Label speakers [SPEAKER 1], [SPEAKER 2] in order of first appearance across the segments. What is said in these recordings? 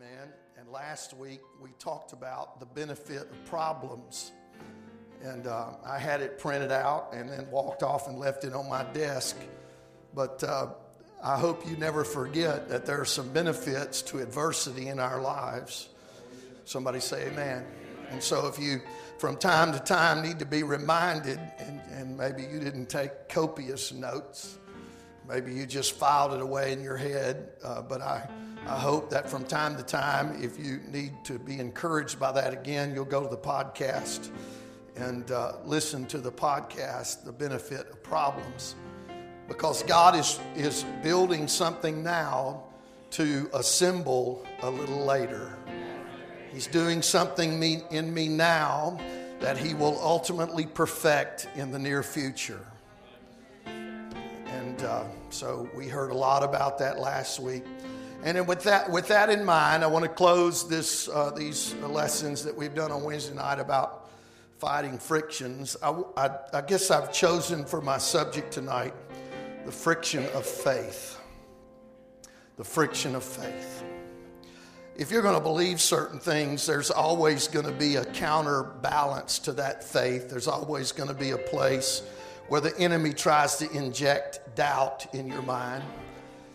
[SPEAKER 1] Amen. And last week we talked about the benefit of problems. And uh, I had it printed out and then walked off and left it on my desk. But uh, I hope you never forget that there are some benefits to adversity in our lives. Somebody say amen. And so if you, from time to time, need to be reminded, and, and maybe you didn't take copious notes, maybe you just filed it away in your head, uh, but I I hope that from time to time, if you need to be encouraged by that again, you'll go to the podcast and uh, listen to the podcast, The Benefit of Problems. Because God is, is building something now to assemble a little later. He's doing something me, in me now that He will ultimately perfect in the near future. And uh, so we heard a lot about that last week. And with that, with that in mind, I want to close this, uh, these lessons that we've done on Wednesday night about fighting frictions. I, I, I guess I've chosen for my subject tonight the friction of faith. The friction of faith. If you're going to believe certain things, there's always going to be a counterbalance to that faith. There's always going to be a place where the enemy tries to inject doubt in your mind.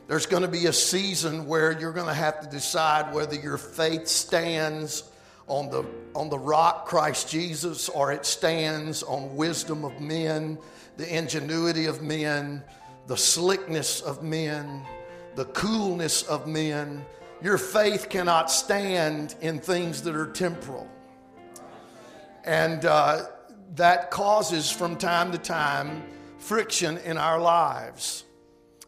[SPEAKER 1] There's going to be a season where you're going to have to decide whether your faith stands on the, on the rock Christ Jesus or it stands on wisdom of men, the ingenuity of men, the slickness of men, the coolness of men. Your faith cannot stand in things that are temporal. And uh, that causes from time to time friction in our lives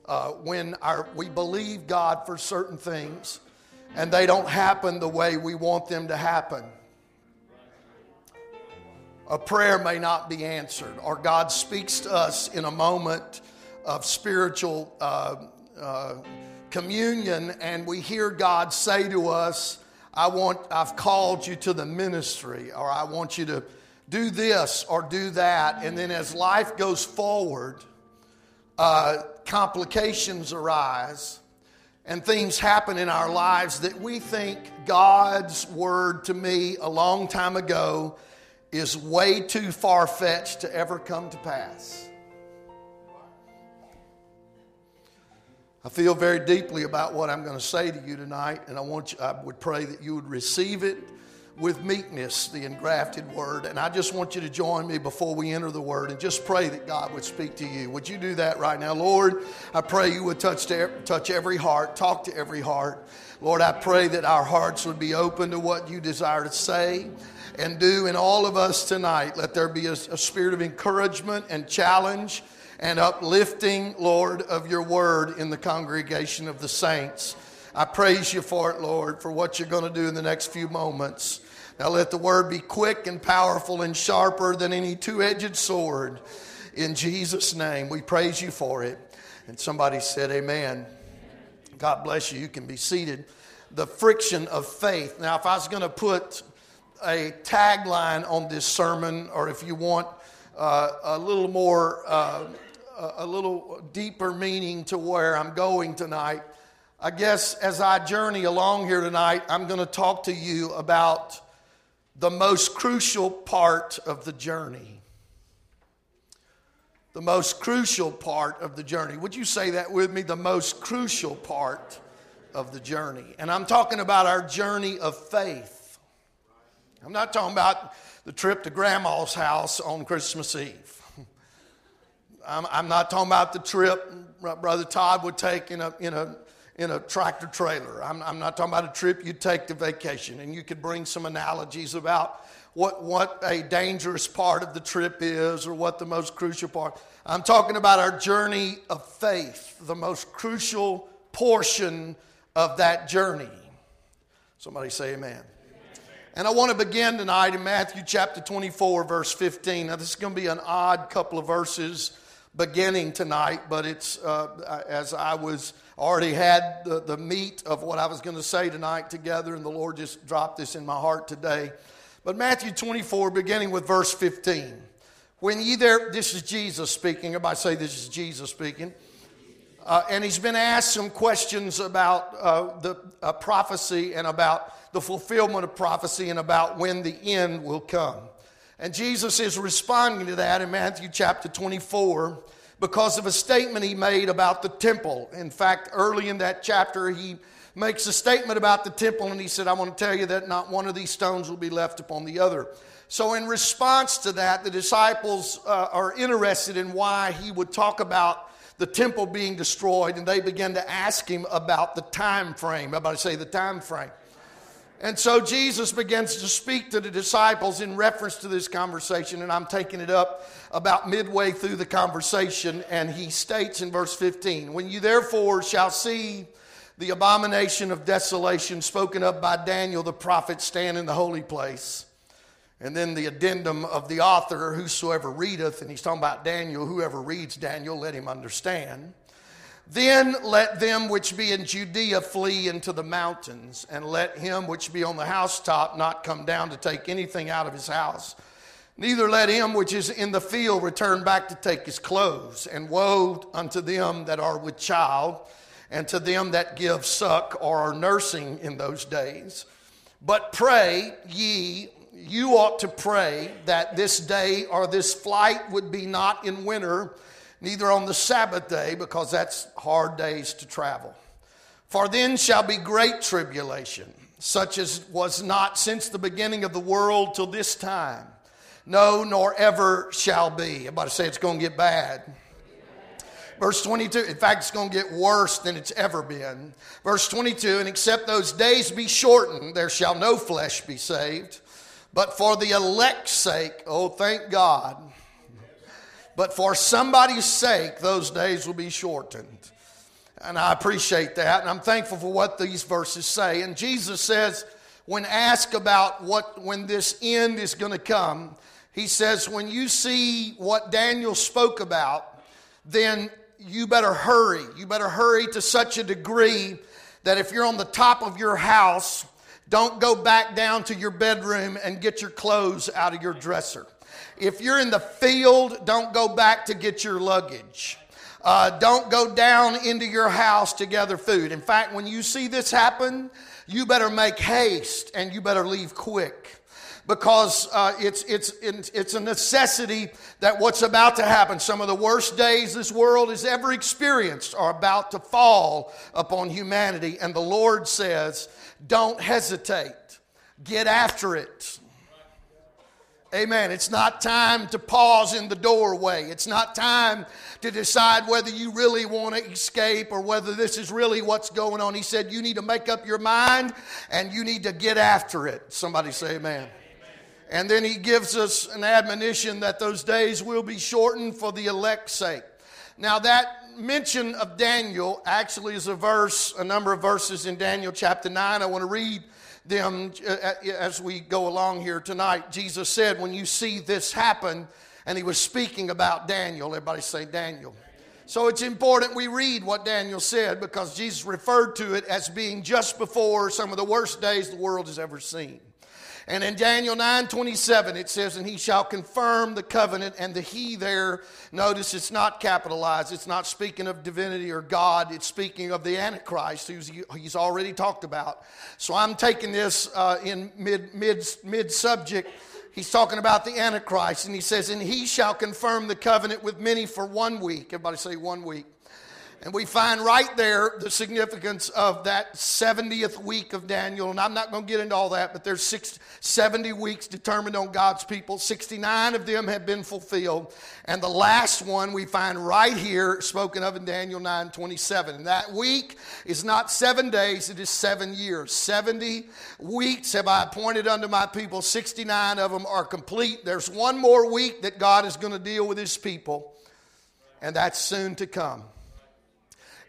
[SPEAKER 1] uh, when our, we believe God for certain things and they don't happen the way we want them to happen. A prayer may not be answered, or God speaks to us in a moment of spiritual uh, uh, communion, and we hear God say to us, I want, I've called you to the ministry, or I want you to do this or do that. And then as life goes forward, uh, complications arise and things happen in our lives that we think God's word to me a long time ago is way too far fetched to ever come to pass. I feel very deeply about what I'm going to say to you tonight, and I want you, I would pray that you would receive it with meekness the engrafted word. And I just want you to join me before we enter the word and just pray that God would speak to you. Would you do that right now? Lord, I pray you would touch, to, touch every heart, talk to every heart. Lord, I pray that our hearts would be open to what you desire to say and do in all of us tonight. Let there be a, a spirit of encouragement and challenge and uplifting, Lord, of your word in the congregation of the saints. I praise you for it, Lord, for what you're going to do in the next few moments. Now let the word be quick and powerful and sharper than any two edged sword. In Jesus' name, we praise you for it. And somebody said, Amen. God bless you. You can be seated. The friction of faith. Now, if I was going to put a tagline on this sermon, or if you want uh, a little more, uh, a little deeper meaning to where I'm going tonight, I guess as I journey along here tonight, I'm going to talk to you about the most crucial part of the journey. The most crucial part of the journey. Would you say that with me? The most crucial part of the journey. And I'm talking about our journey of faith. I'm not talking about the trip to grandma's house on Christmas Eve. I'm, I'm not talking about the trip Brother Todd would take in a, in a in a tractor trailer. I'm, I'm not talking about a trip you take to vacation, and you could bring some analogies about what, what a dangerous part of the trip is or what the most crucial part. I'm talking about our journey of faith, the most crucial portion of that journey. Somebody say amen. And I want to begin tonight in Matthew chapter 24, verse 15. Now, this is going to be an odd couple of verses beginning tonight, but it's uh, as I was already had the, the meat of what I was going to say tonight together, and the Lord just dropped this in my heart today. But Matthew 24, beginning with verse 15. When ye there, this is Jesus speaking. Everybody say this is Jesus speaking. Uh, and he's been asked some questions about uh, the uh, prophecy and about the fulfillment of prophecy and about when the end will come. And Jesus is responding to that in Matthew chapter 24 because of a statement he made about the temple. In fact, early in that chapter, he makes a statement about the temple and he said, I want to tell you that not one of these stones will be left upon the other. So, in response to that, the disciples uh, are interested in why he would talk about the temple being destroyed, and they begin to ask him about the time frame. Everybody say the time frame. And so Jesus begins to speak to the disciples in reference to this conversation, and I'm taking it up about midway through the conversation. And he states in verse 15 When you therefore shall see the abomination of desolation spoken of by Daniel the prophet stand in the holy place, and then the addendum of the author, whosoever readeth, and he's talking about Daniel, whoever reads Daniel, let him understand. Then let them which be in Judea flee into the mountains, and let him which be on the housetop not come down to take anything out of his house. Neither let him which is in the field return back to take his clothes. And woe unto them that are with child, and to them that give suck or are nursing in those days. But pray ye, you ought to pray that this day or this flight would be not in winter neither on the Sabbath day, because that's hard days to travel. For then shall be great tribulation, such as was not since the beginning of the world till this time. No, nor ever shall be. I'm about to say it's going to get bad. Verse 22, in fact, it's going to get worse than it's ever been. Verse 22, and except those days be shortened, there shall no flesh be saved. But for the elect's sake, oh, thank God, but for somebody's sake, those days will be shortened. And I appreciate that. And I'm thankful for what these verses say. And Jesus says, when asked about what when this end is going to come, he says, when you see what Daniel spoke about, then you better hurry. You better hurry to such a degree that if you're on the top of your house, don't go back down to your bedroom and get your clothes out of your dresser. If you're in the field, don't go back to get your luggage. Uh, don't go down into your house to gather food. In fact, when you see this happen, you better make haste and you better leave quick because uh, it's, it's, it's a necessity that what's about to happen, some of the worst days this world has ever experienced, are about to fall upon humanity. And the Lord says, don't hesitate, get after it. Amen. It's not time to pause in the doorway. It's not time to decide whether you really want to escape or whether this is really what's going on. He said, You need to make up your mind and you need to get after it. Somebody say, Amen. And then he gives us an admonition that those days will be shortened for the elect's sake. Now, that mention of Daniel actually is a verse, a number of verses in Daniel chapter 9. I want to read them uh, as we go along here tonight. Jesus said, When you see this happen, and he was speaking about Daniel. Everybody say Daniel. So it's important we read what Daniel said because Jesus referred to it as being just before some of the worst days the world has ever seen. And in Daniel 9 27, it says, And he shall confirm the covenant. And the he there, notice it's not capitalized. It's not speaking of divinity or God. It's speaking of the Antichrist, who's he's already talked about. So I'm taking this uh, in mid, mid, mid subject. He's talking about the Antichrist. And he says, And he shall confirm the covenant with many for one week. Everybody say one week. And we find right there the significance of that 70th week of Daniel. And I'm not going to get into all that, but there's six, 70 weeks determined on God's people. 69 of them have been fulfilled. And the last one we find right here, spoken of in Daniel 9 27. And that week is not seven days, it is seven years. 70 weeks have I appointed unto my people. 69 of them are complete. There's one more week that God is going to deal with his people, and that's soon to come.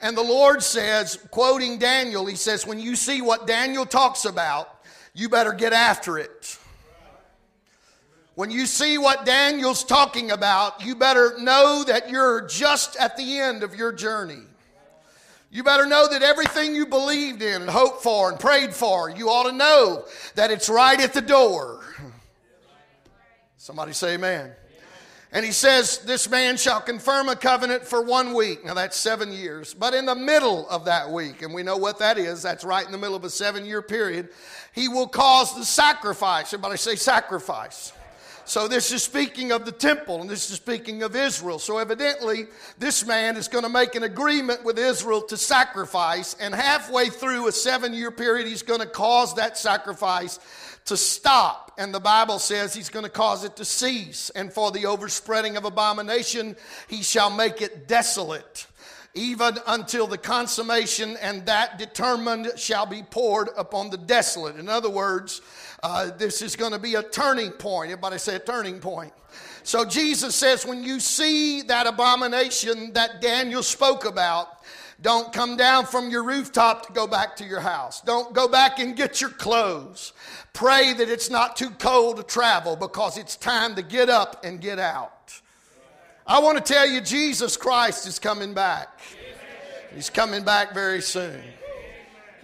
[SPEAKER 1] And the Lord says, quoting Daniel, He says, When you see what Daniel talks about, you better get after it. When you see what Daniel's talking about, you better know that you're just at the end of your journey. You better know that everything you believed in and hoped for and prayed for, you ought to know that it's right at the door. Somebody say amen. And he says, This man shall confirm a covenant for one week. Now that's seven years. But in the middle of that week, and we know what that is, that's right in the middle of a seven year period, he will cause the sacrifice. Everybody say sacrifice. So this is speaking of the temple and this is speaking of Israel. So evidently, this man is going to make an agreement with Israel to sacrifice, and halfway through a seven year period, he's going to cause that sacrifice to stop. And the Bible says he's going to cause it to cease. And for the overspreading of abomination, he shall make it desolate, even until the consummation, and that determined shall be poured upon the desolate. In other words, uh, this is going to be a turning point. Everybody say a turning point. So Jesus says, when you see that abomination that Daniel spoke about, don't come down from your rooftop to go back to your house. Don't go back and get your clothes. Pray that it's not too cold to travel because it's time to get up and get out. I want to tell you, Jesus Christ is coming back. He's coming back very soon.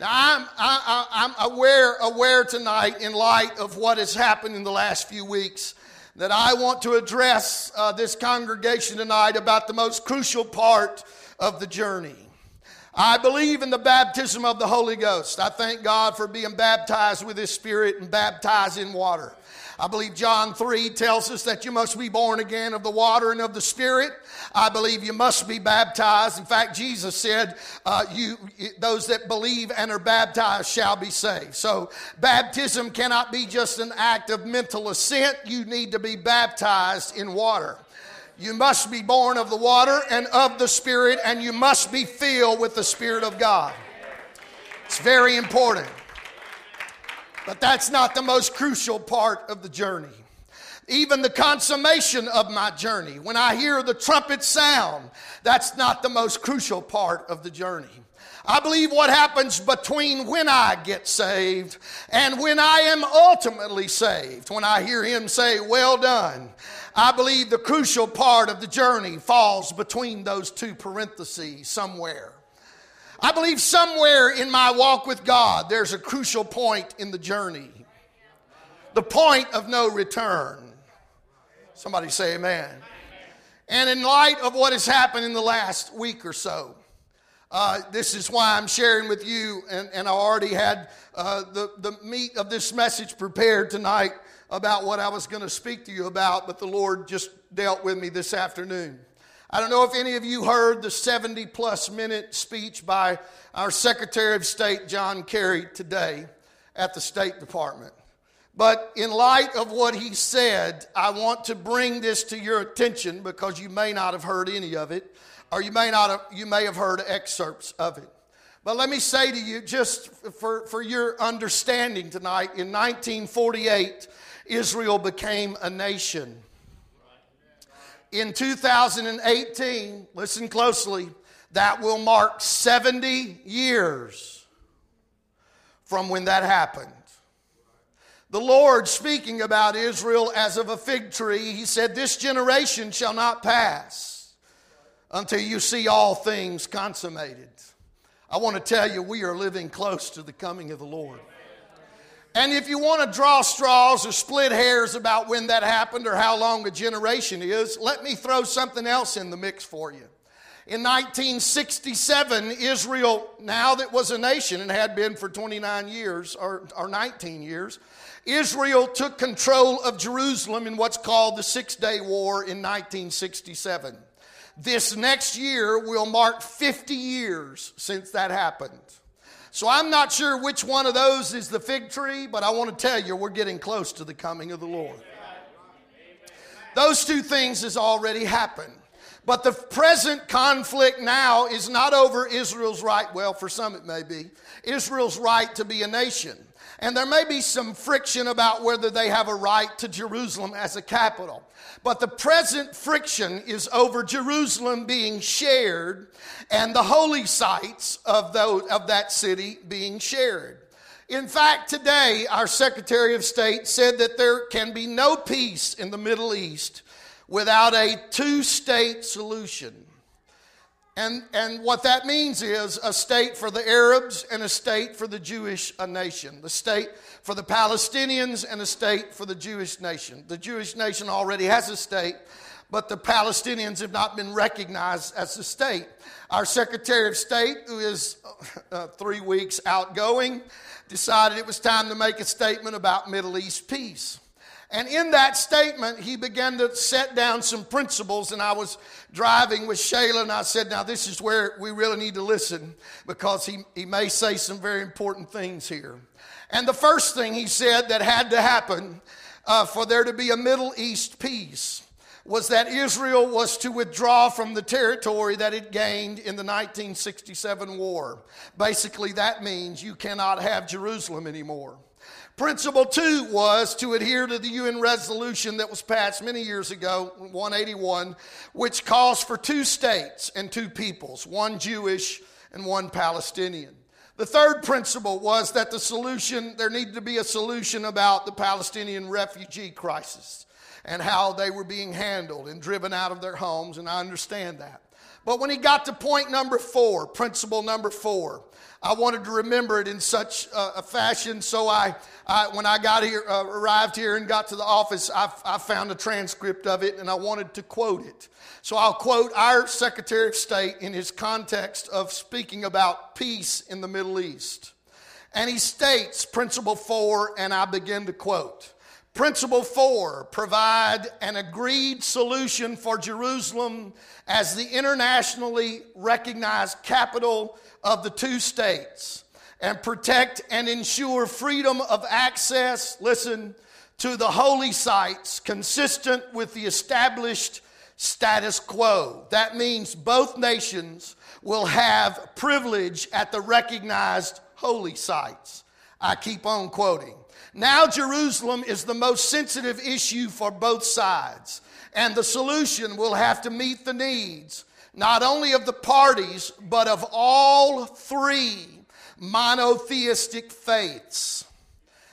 [SPEAKER 1] Now, I'm, I, am aware, aware tonight, in light of what has happened in the last few weeks, that I want to address uh, this congregation tonight about the most crucial part of the journey. I believe in the baptism of the Holy Ghost. I thank God for being baptized with His Spirit and baptized in water. I believe John 3 tells us that you must be born again of the water and of the Spirit. I believe you must be baptized. In fact, Jesus said, uh, you, those that believe and are baptized shall be saved. So baptism cannot be just an act of mental assent. You need to be baptized in water. You must be born of the water and of the Spirit, and you must be filled with the Spirit of God. It's very important. But that's not the most crucial part of the journey. Even the consummation of my journey, when I hear the trumpet sound, that's not the most crucial part of the journey. I believe what happens between when I get saved and when I am ultimately saved, when I hear him say, Well done, I believe the crucial part of the journey falls between those two parentheses somewhere. I believe somewhere in my walk with God, there's a crucial point in the journey the point of no return. Somebody say amen. And in light of what has happened in the last week or so, uh, this is why I'm sharing with you, and, and I already had uh, the, the meat of this message prepared tonight about what I was going to speak to you about, but the Lord just dealt with me this afternoon. I don't know if any of you heard the 70 plus minute speech by our Secretary of State, John Kerry, today at the State Department. But in light of what he said, I want to bring this to your attention because you may not have heard any of it, or you may not have, you may have heard excerpts of it. But let me say to you, just for, for your understanding tonight, in 1948, Israel became a nation. In 2018, listen closely, that will mark 70 years from when that happened. The Lord, speaking about Israel as of a fig tree, He said, This generation shall not pass until you see all things consummated. I want to tell you, we are living close to the coming of the Lord. And if you want to draw straws or split hairs about when that happened or how long a generation is, let me throw something else in the mix for you. In 1967, Israel, now that was a nation and had been for 29 years or, or 19 years, Israel took control of Jerusalem in what's called the Six Day War in 1967. This next year will mark 50 years since that happened. So I'm not sure which one of those is the fig tree, but I want to tell you we're getting close to the coming of the Lord. Those two things has already happened. But the present conflict now is not over Israel's right, well, for some it may be, Israel's right to be a nation. And there may be some friction about whether they have a right to Jerusalem as a capital. But the present friction is over Jerusalem being shared and the holy sites of, those, of that city being shared. In fact, today, our Secretary of State said that there can be no peace in the Middle East without a two state solution. And, and what that means is a state for the Arabs and a state for the Jewish nation. The state for the Palestinians and a state for the Jewish nation. The Jewish nation already has a state, but the Palestinians have not been recognized as a state. Our Secretary of State, who is uh, three weeks outgoing, decided it was time to make a statement about Middle East peace. And in that statement, he began to set down some principles. And I was driving with Shayla, and I said, Now, this is where we really need to listen because he, he may say some very important things here. And the first thing he said that had to happen uh, for there to be a Middle East peace was that Israel was to withdraw from the territory that it gained in the 1967 war. Basically, that means you cannot have Jerusalem anymore. Principle two was to adhere to the UN resolution that was passed many years ago, 181, which calls for two states and two peoples, one Jewish and one Palestinian. The third principle was that the solution, there needed to be a solution about the Palestinian refugee crisis and how they were being handled and driven out of their homes, and I understand that. But when he got to point number four, principle number four, I wanted to remember it in such a fashion. So I, I when I got here, uh, arrived here and got to the office, I, I found a transcript of it and I wanted to quote it. So I'll quote our Secretary of State in his context of speaking about peace in the Middle East. And he states, Principle four, and I begin to quote. Principle four provide an agreed solution for Jerusalem as the internationally recognized capital of the two states and protect and ensure freedom of access, listen, to the holy sites consistent with the established status quo. That means both nations will have privilege at the recognized holy sites. I keep on quoting. Now, Jerusalem is the most sensitive issue for both sides, and the solution will have to meet the needs not only of the parties, but of all three monotheistic faiths.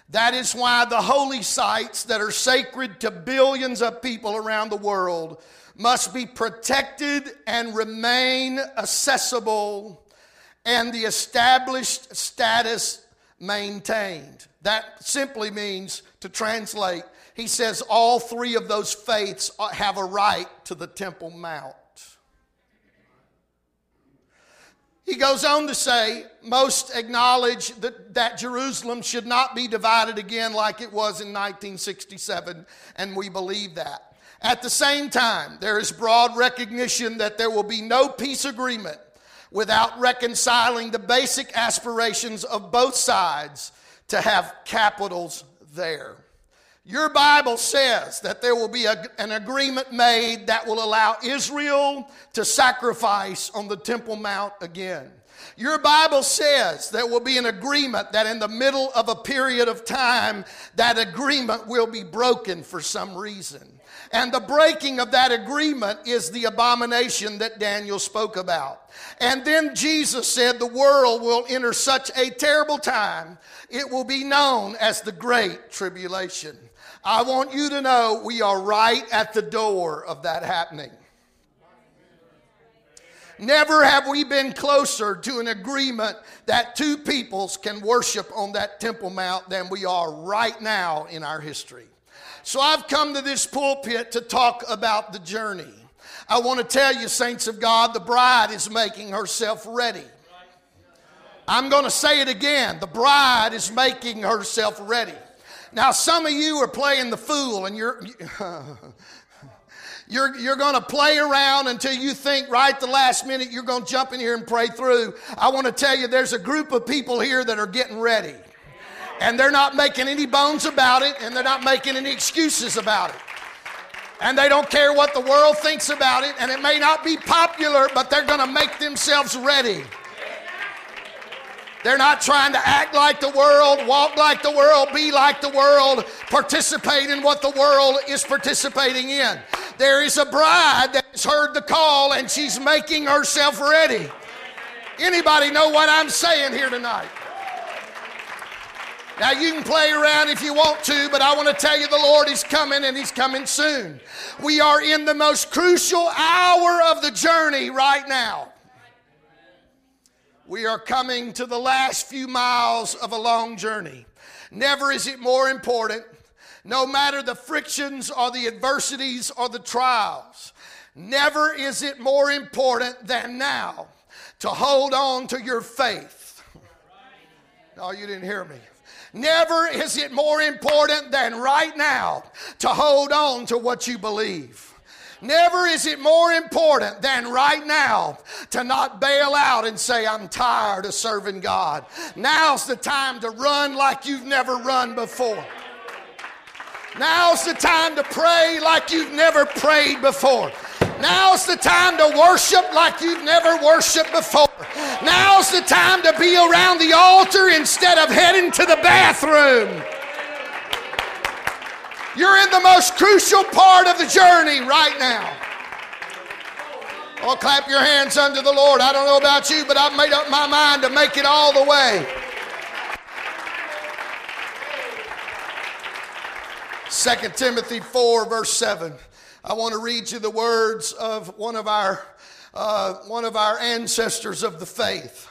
[SPEAKER 1] That is why the holy sites that are sacred to billions of people around the world must be protected and remain accessible and the established status maintained. That simply means, to translate, he says all three of those faiths uh, have a right to the Temple Mount. He goes on to say, most acknowledge that, that Jerusalem should not be divided again like it was in 1967, and we believe that. At the same time, there is broad recognition that there will be no peace agreement without reconciling the basic aspirations of both sides to have capitals there. Your Bible says that there will be a, an agreement made that will allow Israel to sacrifice on the Temple Mount again. Your Bible says there will be an agreement that in the middle of a period of time, that agreement will be broken for some reason. And the breaking of that agreement is the abomination that Daniel spoke about. And then Jesus said the world will enter such a terrible time, it will be known as the Great Tribulation. I want you to know we are right at the door of that happening. Never have we been closer to an agreement that two peoples can worship on that Temple Mount than we are right now in our history. So I've come to this pulpit to talk about the journey. I want to tell you, saints of God, the bride is making herself ready. I'm going to say it again. The bride is making herself ready. Now, some of you are playing the fool and you're. You're, you're going to play around until you think right the last minute you're going to jump in here and pray through. I want to tell you there's a group of people here that are getting ready. And they're not making any bones about it, and they're not making any excuses about it. And they don't care what the world thinks about it, and it may not be popular, but they're going to make themselves ready. They're not trying to act like the world, walk like the world, be like the world, participate in what the world is participating in. There is a bride that has heard the call and she's making herself ready. Anybody know what I'm saying here tonight? Now, you can play around if you want to, but I want to tell you the Lord is coming and He's coming soon. We are in the most crucial hour of the journey right now. We are coming to the last few miles of a long journey. Never is it more important no matter the frictions or the adversities or the trials, never is it more important than now to hold on to your faith. No, you didn't hear me. Never is it more important than right now to hold on to what you believe. Never is it more important than right now to not bail out and say, I'm tired of serving God. Now's the time to run like you've never run before. Now's the time to pray like you've never prayed before. Now's the time to worship like you've never worshiped before. Now's the time to be around the altar instead of heading to the bathroom. You're in the most crucial part of the journey right now. Oh, clap your hands unto the Lord. I don't know about you, but I've made up my mind to make it all the way. 2 Timothy 4, verse 7. I want to read you the words of one of our, uh, one of our ancestors of the faith.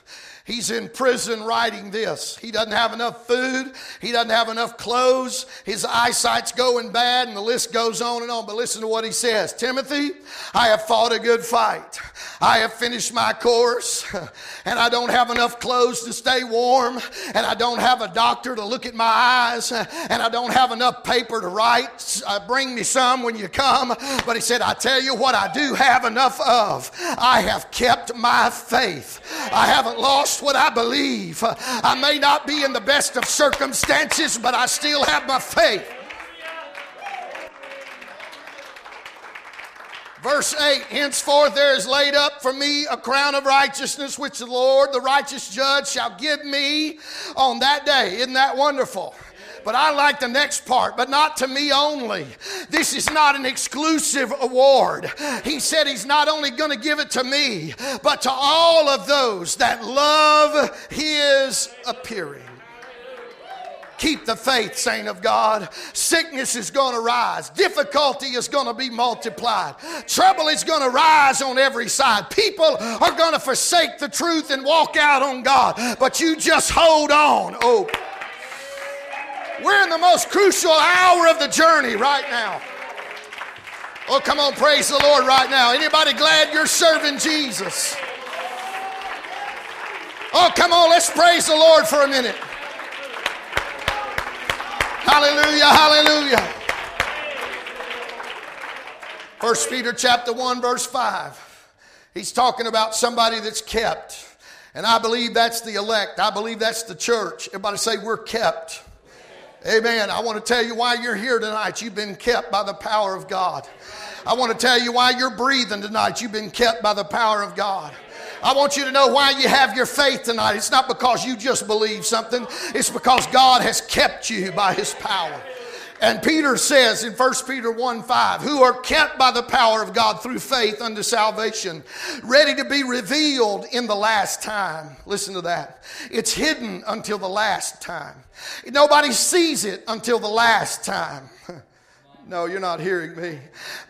[SPEAKER 1] He's in prison writing this. He doesn't have enough food. He doesn't have enough clothes. His eyesight's going bad, and the list goes on and on. But listen to what he says Timothy, I have fought a good fight. I have finished my course, and I don't have enough clothes to stay warm, and I don't have a doctor to look at my eyes, and I don't have enough paper to write. Uh, bring me some when you come. But he said, I tell you what, I do have enough of. I have kept my faith. I haven't lost what I believe. I may not be in the best of circumstances, but I still have my faith. Verse 8 Henceforth there is laid up for me a crown of righteousness, which the Lord, the righteous judge, shall give me on that day. Isn't that wonderful? But I like the next part, but not to me only. This is not an exclusive award. He said he's not only going to give it to me, but to all of those that love his appearing. Keep the faith, saint of God. Sickness is going to rise. Difficulty is going to be multiplied. Trouble is going to rise on every side. People are going to forsake the truth and walk out on God. But you just hold on. Oh. We're in the most crucial hour of the journey right now. Oh, come on, praise the Lord right now. Anybody glad you're serving Jesus? Oh, come on, let's praise the Lord for a minute. Hallelujah, hallelujah. First Peter chapter 1 verse 5. He's talking about somebody that's kept. And I believe that's the elect. I believe that's the church. Everybody say we're kept. Amen. I want to tell you why you're here tonight. You've been kept by the power of God. I want to tell you why you're breathing tonight. You've been kept by the power of God. I want you to know why you have your faith tonight. It's not because you just believe something, it's because God has kept you by His power. And Peter says in 1 Peter 1 5, who are kept by the power of God through faith unto salvation, ready to be revealed in the last time. Listen to that. It's hidden until the last time. Nobody sees it until the last time. No, you're not hearing me.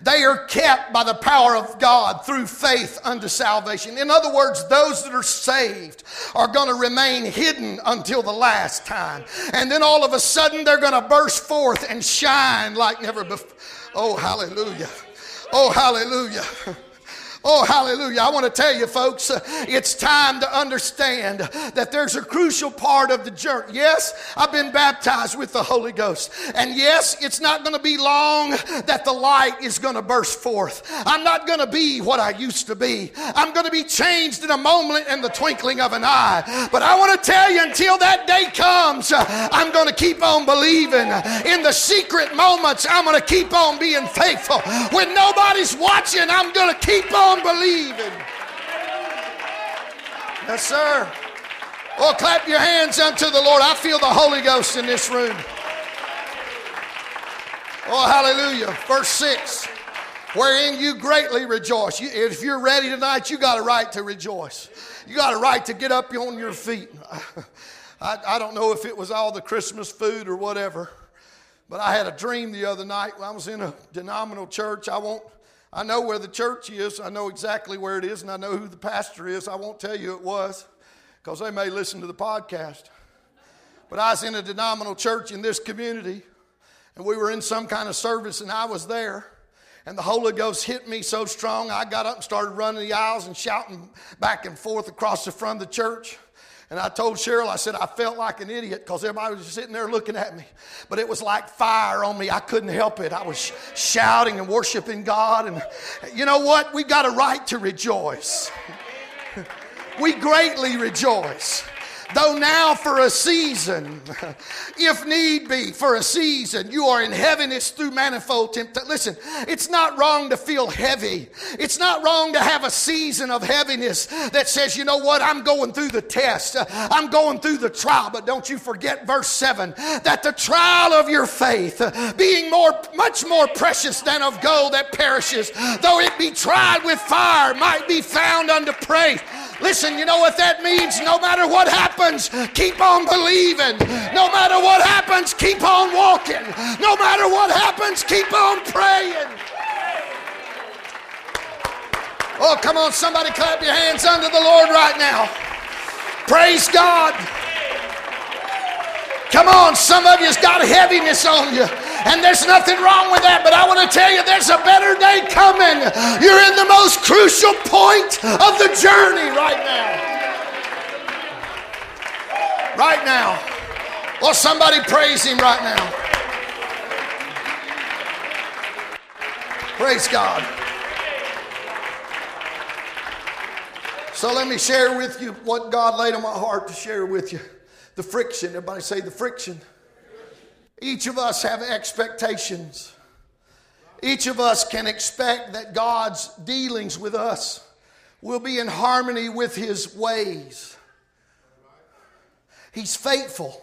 [SPEAKER 1] They are kept by the power of God through faith unto salvation. In other words, those that are saved are going to remain hidden until the last time. And then all of a sudden they're going to burst forth and shine like never before. Oh, hallelujah. Oh, hallelujah. Oh, hallelujah. I want to tell you, folks, uh, it's time to understand that there's a crucial part of the journey. Yes, I've been baptized with the Holy Ghost. And yes, it's not going to be long that the light is going to burst forth. I'm not going to be what I used to be. I'm going to be changed in a moment in the twinkling of an eye. But I want to tell you, until that day comes, uh, I'm going to keep on believing. In the secret moments, I'm going to keep on being faithful. When nobody's watching, I'm going to keep on on believing. Yes, sir. Well, clap your hands unto the Lord. I feel the Holy Ghost in this room. Oh, hallelujah. Verse 6 wherein you greatly rejoice. If you're ready tonight, you got a right to rejoice. You got a right to get up on your feet. I, I, don't know if it was all the Christmas food or whatever, but I had a dream the other night. When I was in a denominational church. I won't I know where the church is. I know exactly where it is, and I know who the pastor is. I won't tell you it was because they may listen to the podcast. But I was in a denominational church in this community, And we were in some kind of service, and I was there. And the Holy Ghost hit me so strong, I got up and started running the aisles and shouting back and forth across the front of the church. And I told Cheryl, I said, I felt like an idiot because everybody was sitting there looking at me. But it was like fire on me. I couldn't help it. I was shouting and worshiping God. And you know what? We've got a right to rejoice. we greatly rejoice. Though now for a season, if need be, for a season, you are in heaviness through manifold temptation. Listen, it's not wrong to feel heavy. It's not wrong to have a season of heaviness that says, you know what, I'm going through the test. Uh, I'm going through the trial. But don't you forget verse 7 that the trial of your faith, uh, being more, much more precious than of gold that perishes, though it be tried with fire, might be found unto praise. Listen, you know what that means? No matter what happens, keep on believing. No matter what happens, keep on walking. No matter what happens, keep on praying. Oh, come on, somebody clap your hands unto the Lord right now. Praise God. Come on, some of you's got heaviness on you. And there's nothing wrong with that, but I want to tell you there's a better day coming. You're in the most crucial point of the journey right now. Right now. Well, somebody praise him right now. Praise God. So let me share with you what God laid on my heart to share with you. The friction. Everybody say the friction. Each of us have expectations. Each of us can expect that God's dealings with us will be in harmony with His ways. He's faithful.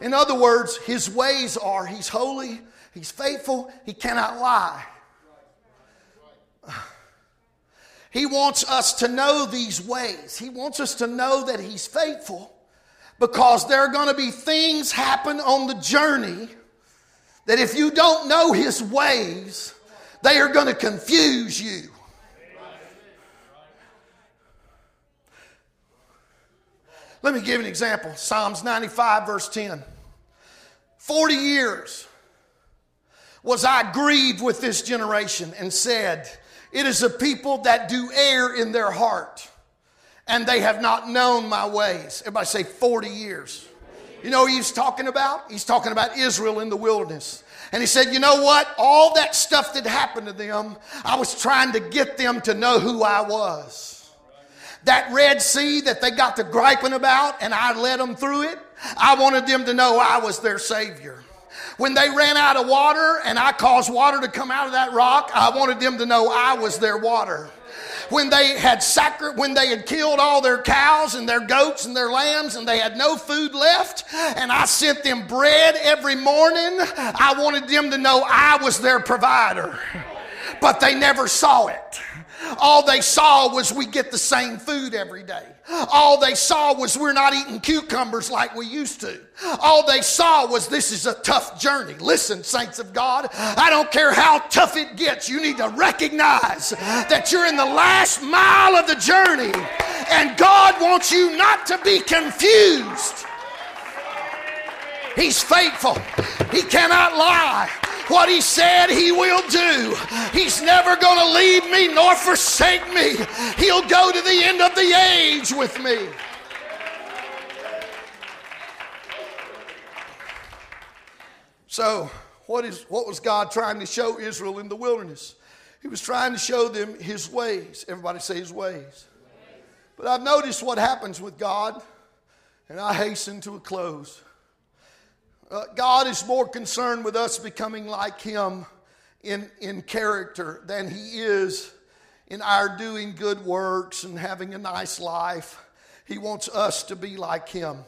[SPEAKER 1] In other words, His ways are He's holy, He's faithful, He cannot lie. He wants us to know these ways. He wants us to know that He's faithful because there are going to be things happen on the journey that if you don't know his ways, they are going to confuse you. Let me give an example Psalms 95, verse 10. 40 years was I grieved with this generation and said, It is a people that do err in their heart and they have not known my ways. Everybody say 40 years. You know he's talking about? He's talking about Israel in the wilderness. And he said, You know what? All that stuff that happened to them, I was trying to get them to know who I was. That Red Sea that they got to griping about, and I led them through it, I wanted them to know I was their Savior. When they ran out of water and I caused water to come out of that rock, I wanted them to know I was their water when they had sacri- when they had killed all their cows and their goats and their lambs and they had no food left and I sent them bread every morning I wanted them to know I was their provider. But they never saw it all they saw was we get the same food every day. All they saw was we're not eating cucumbers like we used to. All they saw was this is a tough journey. Listen, saints of God, I don't care how tough it gets, you need to recognize that you're in the last mile of the journey and God wants you not to be confused. He's faithful, He cannot lie. What he said he will do. He's never going to leave me nor forsake me. He'll go to the end of the age with me. So, what, is, what was God trying to show Israel in the wilderness? He was trying to show them his ways. Everybody say his ways. But I've noticed what happens with God, and I hasten to a close. Uh, God is more concerned with us becoming like Him in, in character than He is in our doing good works and having a nice life. He wants us to be like Him.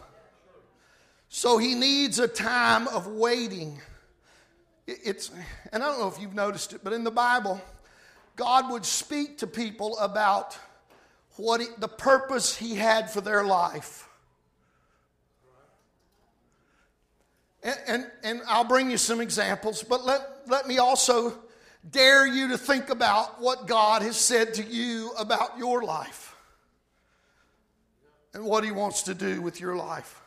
[SPEAKER 1] So He needs a time of waiting. It's, and I don't know if you've noticed it, but in the Bible, God would speak to people about what he, the purpose He had for their life. And, and, and, I'll bring you some examples, but let, let me also dare you to think about what God has said to you about your life and what He wants to do with your life.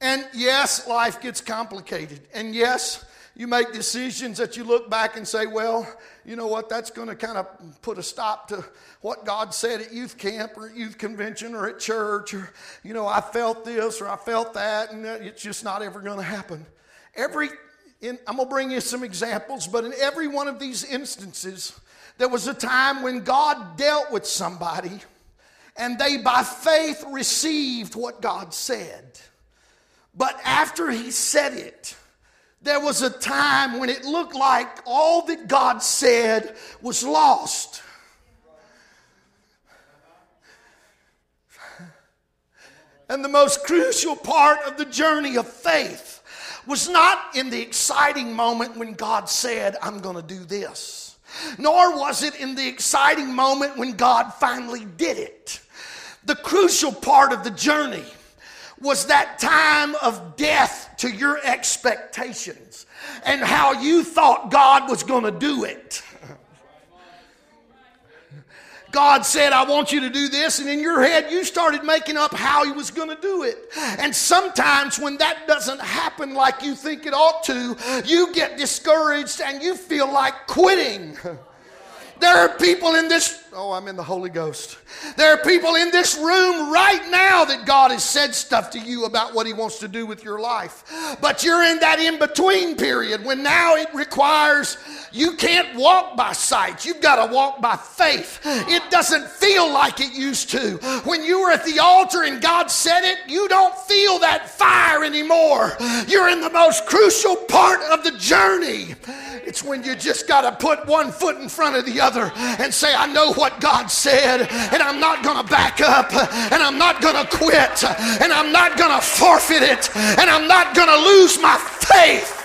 [SPEAKER 1] And yes, life gets complicated. And yes, you make decisions that you look back and say, well, you know what, that's going to kind of put a stop to what God said at youth camp or youth convention or at church, or, you know, I felt this or I felt that, and it's just not ever going to happen. Every, in, I'm going to bring you some examples, but in every one of these instances, there was a time when God dealt with somebody and they by faith received what God said. But after He said it, there was a time when it looked like all that God said was lost. And the most crucial part of the journey of faith was not in the exciting moment when God said, I'm going to do this, nor was it in the exciting moment when God finally did it. The crucial part of the journey was that time of death to your expectations and how you thought God was going to do it. God said, I want you to do this, and in your head, you started making up how He was going to do it. And sometimes, when that doesn't happen like you think it ought to, you get discouraged and you feel like quitting. There are people in this, oh, I'm in the Holy Ghost. There are people in this room right now that God has said stuff to you about what He wants to do with your life. But you're in that in between period when now it requires you can't walk by sight. You've got to walk by faith. It doesn't feel like it used to. When you were at the altar and God said it, you don't feel that fire anymore. You're in the most crucial part of the journey. It's when you just got to put one foot in front of the other and say, I know what God said, and I'm not going to back up, and I'm not going to quit, and I'm not going to forfeit it, and I'm not going to lose my faith.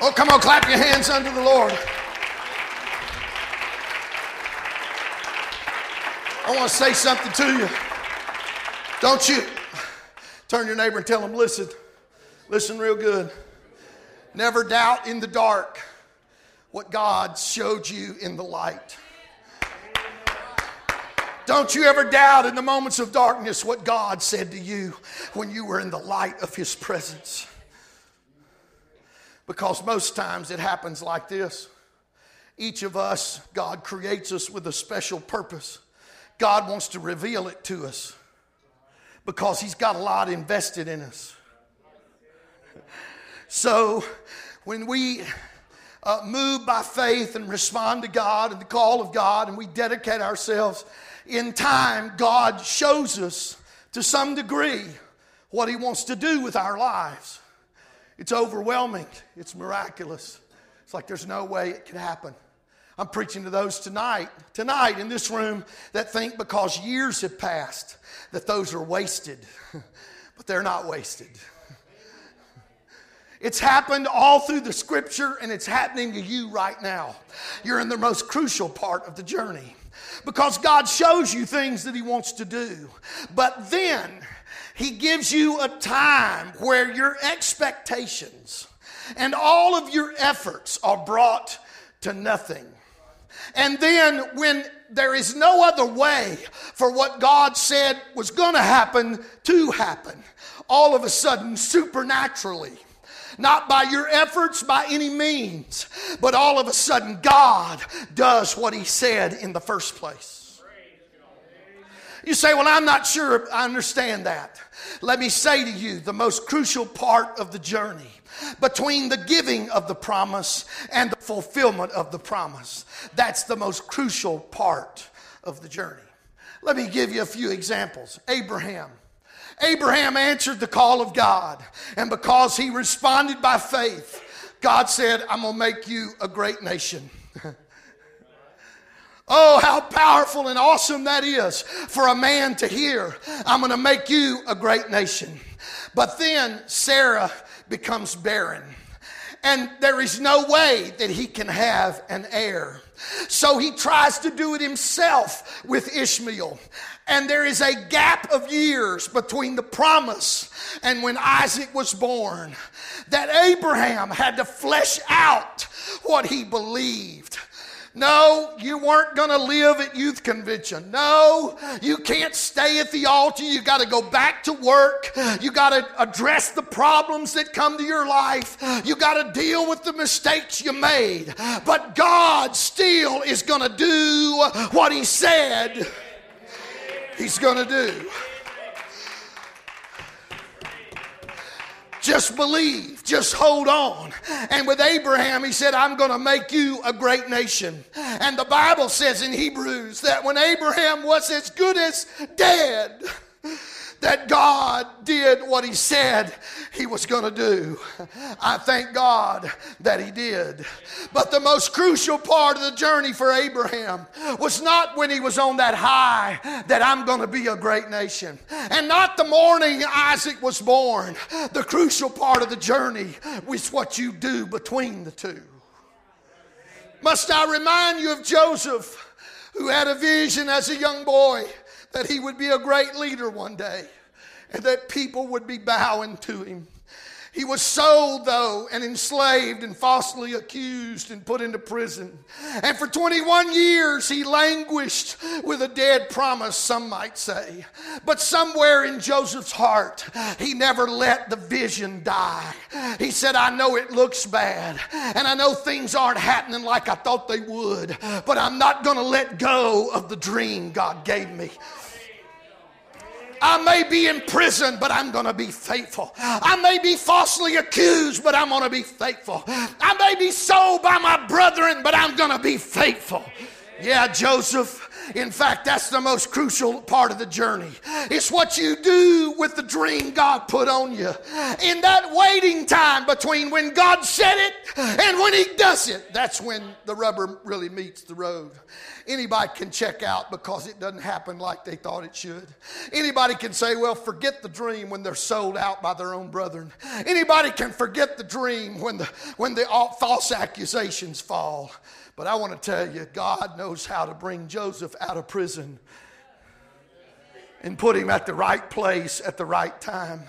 [SPEAKER 1] Oh, come on, clap your hands unto the Lord. I want to say something to you. Don't you turn your neighbor and tell him, listen, listen real good. Never doubt in the dark what God showed you in the light. Don't you ever doubt in the moments of darkness what God said to you when you were in the light of His presence. Because most times it happens like this. Each of us, God creates us with a special purpose. God wants to reveal it to us because He's got a lot invested in us. So when we uh, move by faith and respond to God and the call of God and we dedicate ourselves, in time, God shows us to some degree what He wants to do with our lives. It's overwhelming, it's miraculous. It's like there's no way it could happen. I'm preaching to those tonight, tonight in this room that think because years have passed that those are wasted. but they're not wasted. It's happened all through the scripture and it's happening to you right now. You're in the most crucial part of the journey because God shows you things that He wants to do. But then he gives you a time where your expectations and all of your efforts are brought to nothing. And then when there is no other way for what God said was going to happen to happen, all of a sudden, supernaturally, not by your efforts by any means, but all of a sudden, God does what He said in the first place. You say, Well, I'm not sure I understand that. Let me say to you the most crucial part of the journey between the giving of the promise and the fulfillment of the promise. That's the most crucial part of the journey. Let me give you a few examples. Abraham. Abraham answered the call of God, and because he responded by faith, God said, I'm going to make you a great nation. Oh, how powerful and awesome that is for a man to hear. I'm going to make you a great nation. But then Sarah becomes barren. And there is no way that he can have an heir. So he tries to do it himself with Ishmael. And there is a gap of years between the promise and when Isaac was born that Abraham had to flesh out what he believed. No, you weren't going to live at youth convention. No, you can't stay at the altar. You got to go back to work. You got to address the problems that come to your life. You got to deal with the mistakes you made. But God still is going to do what He said He's going to do. Just believe. Just hold on. And with Abraham, he said, I'm going to make you a great nation. And the Bible says in Hebrews that when Abraham was as good as dead, that God did what He said He was going to do. I thank God that He did. But the most crucial part of the journey for Abraham was not when he was on that high that I'm going to be a great nation, and not the morning Isaac was born. The crucial part of the journey was what you do between the two. Must I remind you of Joseph, who had a vision as a young boy that he would be a great leader one day and that people would be bowing to him. He was sold, though, and enslaved and falsely accused and put into prison. And for 21 years, he languished with a dead promise, some might say. But somewhere in Joseph's heart, he never let the vision die. He said, I know it looks bad, and I know things aren't happening like I thought they would, but I'm not going to let go of the dream God gave me. I may be in prison, but I'm going to be faithful. I may be falsely accused, but I'm going to be faithful. I may be sold by my brethren, but I'm going to be faithful. Yeah, Joseph. In fact, that's the most crucial part of the journey. It's what you do with the dream God put on you. In that waiting time between when God said it and when He does it, that's when the rubber really meets the road. Anybody can check out because it doesn't happen like they thought it should. Anybody can say, well, forget the dream when they're sold out by their own brethren. Anybody can forget the dream when the, when the false accusations fall. But I want to tell you, God knows how to bring Joseph out of prison and put him at the right place at the right time.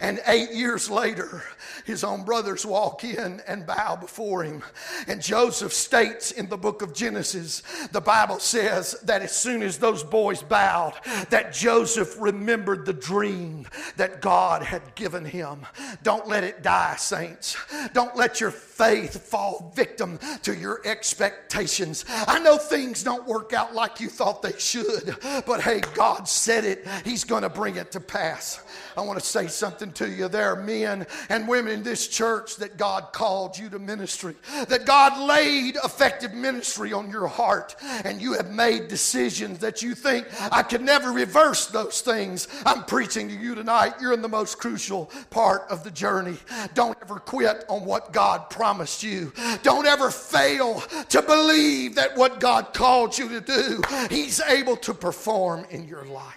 [SPEAKER 1] And eight years later, his own brothers walk in and bow before him. And Joseph states in the book of Genesis, the Bible says that as soon as those boys bowed, that Joseph remembered the dream that God had given him. Don't let it die, saints. Don't let your faith fall victim to your expectations. I know things don't work out like you thought they should, but hey, God said it. He's going to bring it to pass. I want to say something to you. There are men and women in this church that God called you to ministry, that God laid effective ministry on your heart, and you have made decisions that you think I could never reverse those things. I'm preaching to you tonight. You're in the most crucial part of the journey. Don't ever quit on what God promised you. Don't ever fail to believe that what God called you to do, He's able to perform in your life.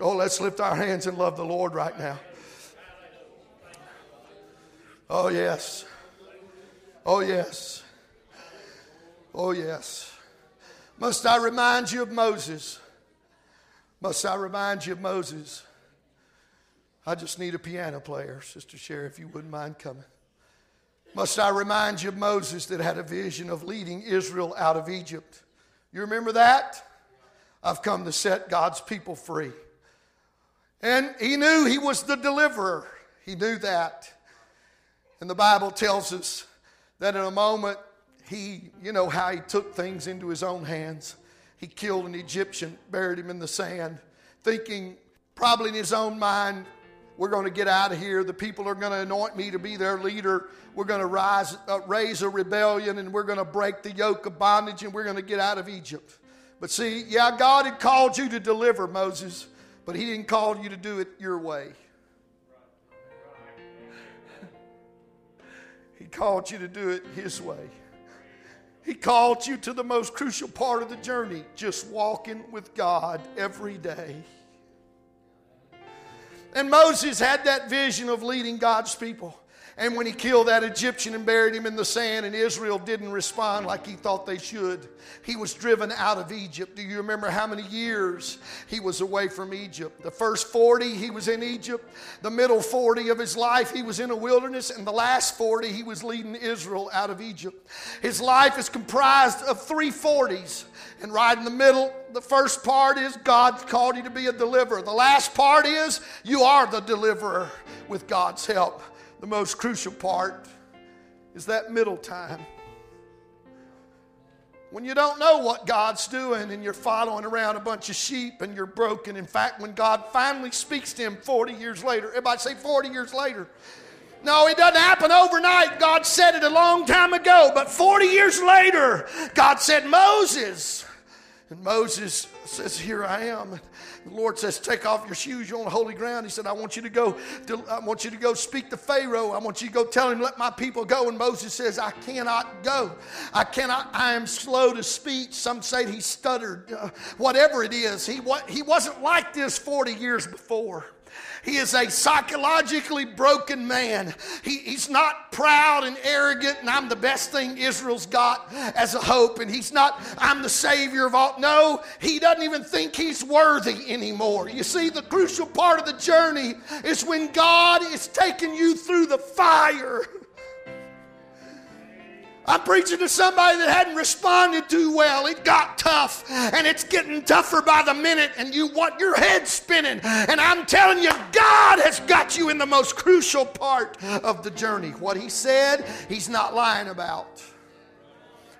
[SPEAKER 1] Oh, let's lift our hands and love the Lord right now. Oh, yes. Oh, yes. Oh, yes. Must I remind you of Moses? Must I remind you of Moses? I just need a piano player, Sister Sherry, if you wouldn't mind coming. Must I remind you of Moses that had a vision of leading Israel out of Egypt? You remember that? I've come to set God's people free. And he knew he was the deliverer. He knew that. And the Bible tells us that in a moment, he, you know, how he took things into his own hands. He killed an Egyptian, buried him in the sand, thinking probably in his own mind, we're going to get out of here. The people are going to anoint me to be their leader. We're going to rise, uh, raise a rebellion and we're going to break the yoke of bondage and we're going to get out of Egypt. But see, yeah, God had called you to deliver Moses, but He didn't call you to do it your way. He called you to do it His way. He called you to the most crucial part of the journey, just walking with God every day. And Moses had that vision of leading God's people. And when he killed that Egyptian and buried him in the sand, and Israel didn't respond like he thought they should, he was driven out of Egypt. Do you remember how many years he was away from Egypt? The first 40 he was in Egypt, the middle 40 of his life he was in a wilderness, and the last 40 he was leading Israel out of Egypt. His life is comprised of three 40s. And right in the middle, the first part is God called you to be a deliverer. The last part is you are the deliverer with God's help the most crucial part is that middle time. When you don't know what God's doing and you're following around a bunch of sheep and you're broken. In fact, when God finally speaks to him 40 years later, everybody say 40 years later. No, it doesn't happen overnight. God said it a long time ago. But 40 years later, God said, Moses. And Moses says, Here I am. The Lord says, Take off your shoes. You're on holy ground. He said, I want you to go, I want you to go speak to Pharaoh. I want you to go tell him, let my people go. And Moses says, I cannot go. I cannot, I am slow to speech. Some say he stuttered. Uh, whatever it is, he, what, he wasn't like this 40 years before. He is a psychologically broken man. He, he's not proud and arrogant, and I'm the best thing Israel's got as a hope. And he's not, I'm the savior of all. No, he doesn't even think he's worthy anymore. You see, the crucial part of the journey is when God is taking you through the fire. I'm preaching to somebody that hadn't responded too well. It got tough, and it's getting tougher by the minute, and you want your head spinning. And I'm telling you, God has got you in the most crucial part of the journey. What He said, He's not lying about.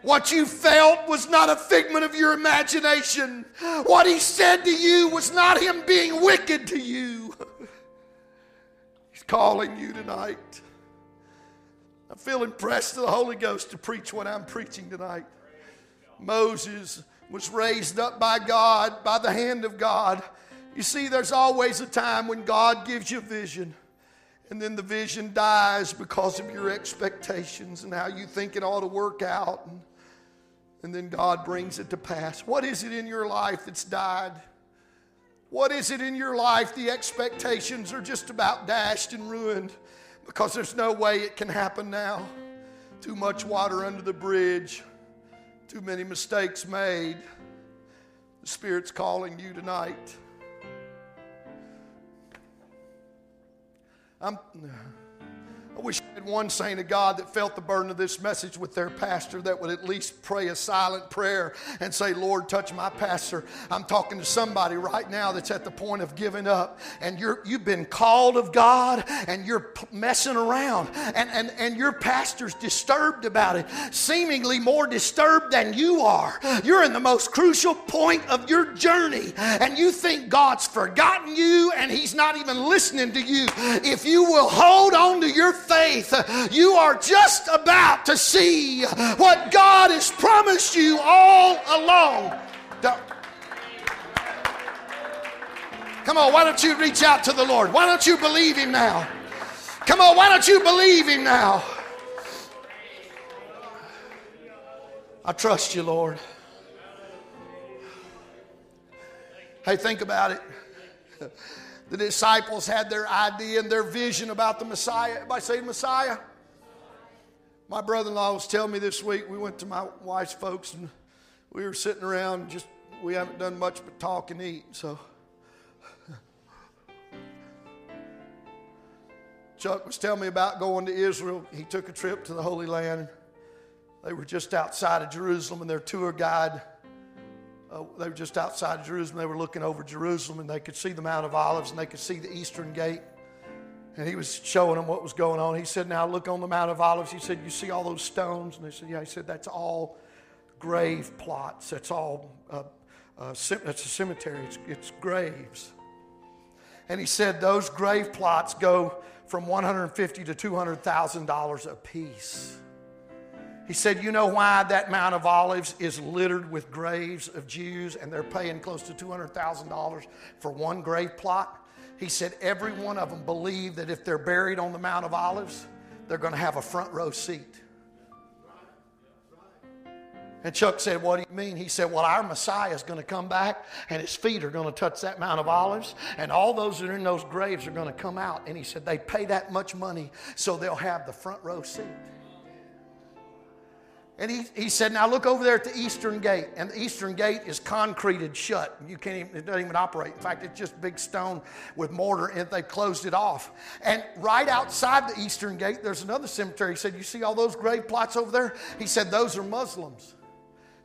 [SPEAKER 1] What you felt was not a figment of your imagination. What He said to you was not Him being wicked to you. He's calling you tonight. I feel impressed to the Holy Ghost to preach what I'm preaching tonight. Moses was raised up by God, by the hand of God. You see, there's always a time when God gives you vision, and then the vision dies because of your expectations and how you think it ought to work out. And, and then God brings it to pass. What is it in your life that's died? What is it in your life the expectations are just about dashed and ruined? Because there's no way it can happen now. Too much water under the bridge, too many mistakes made. The Spirit's calling you tonight. I'm. I wish One saint of God that felt the burden of this message with their pastor that would at least pray a silent prayer and say, Lord, touch my pastor. I'm talking to somebody right now that's at the point of giving up, and you're, you've been called of God and you're messing around, and, and, and your pastor's disturbed about it, seemingly more disturbed than you are. You're in the most crucial point of your journey, and you think God's forgotten you and He's not even listening to you. If you will hold on to your faith, you are just about to see what God has promised you all along. Come on, why don't you reach out to the Lord? Why don't you believe Him now? Come on, why don't you believe Him now? I trust you, Lord. Hey, think about it. The disciples had their idea and their vision about the Messiah. Everybody say Messiah? My brother in law was telling me this week, we went to my wife's folks and we were sitting around, just, we haven't done much but talk and eat. So Chuck was telling me about going to Israel. He took a trip to the Holy Land. They were just outside of Jerusalem, and their tour guide uh, they were just outside Jerusalem. They were looking over Jerusalem and they could see the Mount of Olives and they could see the eastern gate. And he was showing them what was going on. He said, Now look on the Mount of Olives. He said, You see all those stones? And they said, Yeah. He said, That's all grave plots. That's all, uh, uh, that's a cemetery. It's, it's graves. And he said, Those grave plots go from 150 to $200,000 a piece. He said, You know why that Mount of Olives is littered with graves of Jews and they're paying close to $200,000 for one grave plot? He said, Every one of them believe that if they're buried on the Mount of Olives, they're going to have a front row seat. And Chuck said, What do you mean? He said, Well, our Messiah is going to come back and his feet are going to touch that Mount of Olives, and all those that are in those graves are going to come out. And he said, They pay that much money so they'll have the front row seat. And he, he said, Now look over there at the eastern gate. And the eastern gate is concreted shut. You can't even, it doesn't even operate. In fact, it's just big stone with mortar, and they closed it off. And right outside the eastern gate, there's another cemetery. He said, You see all those grave plots over there? He said, Those are Muslims.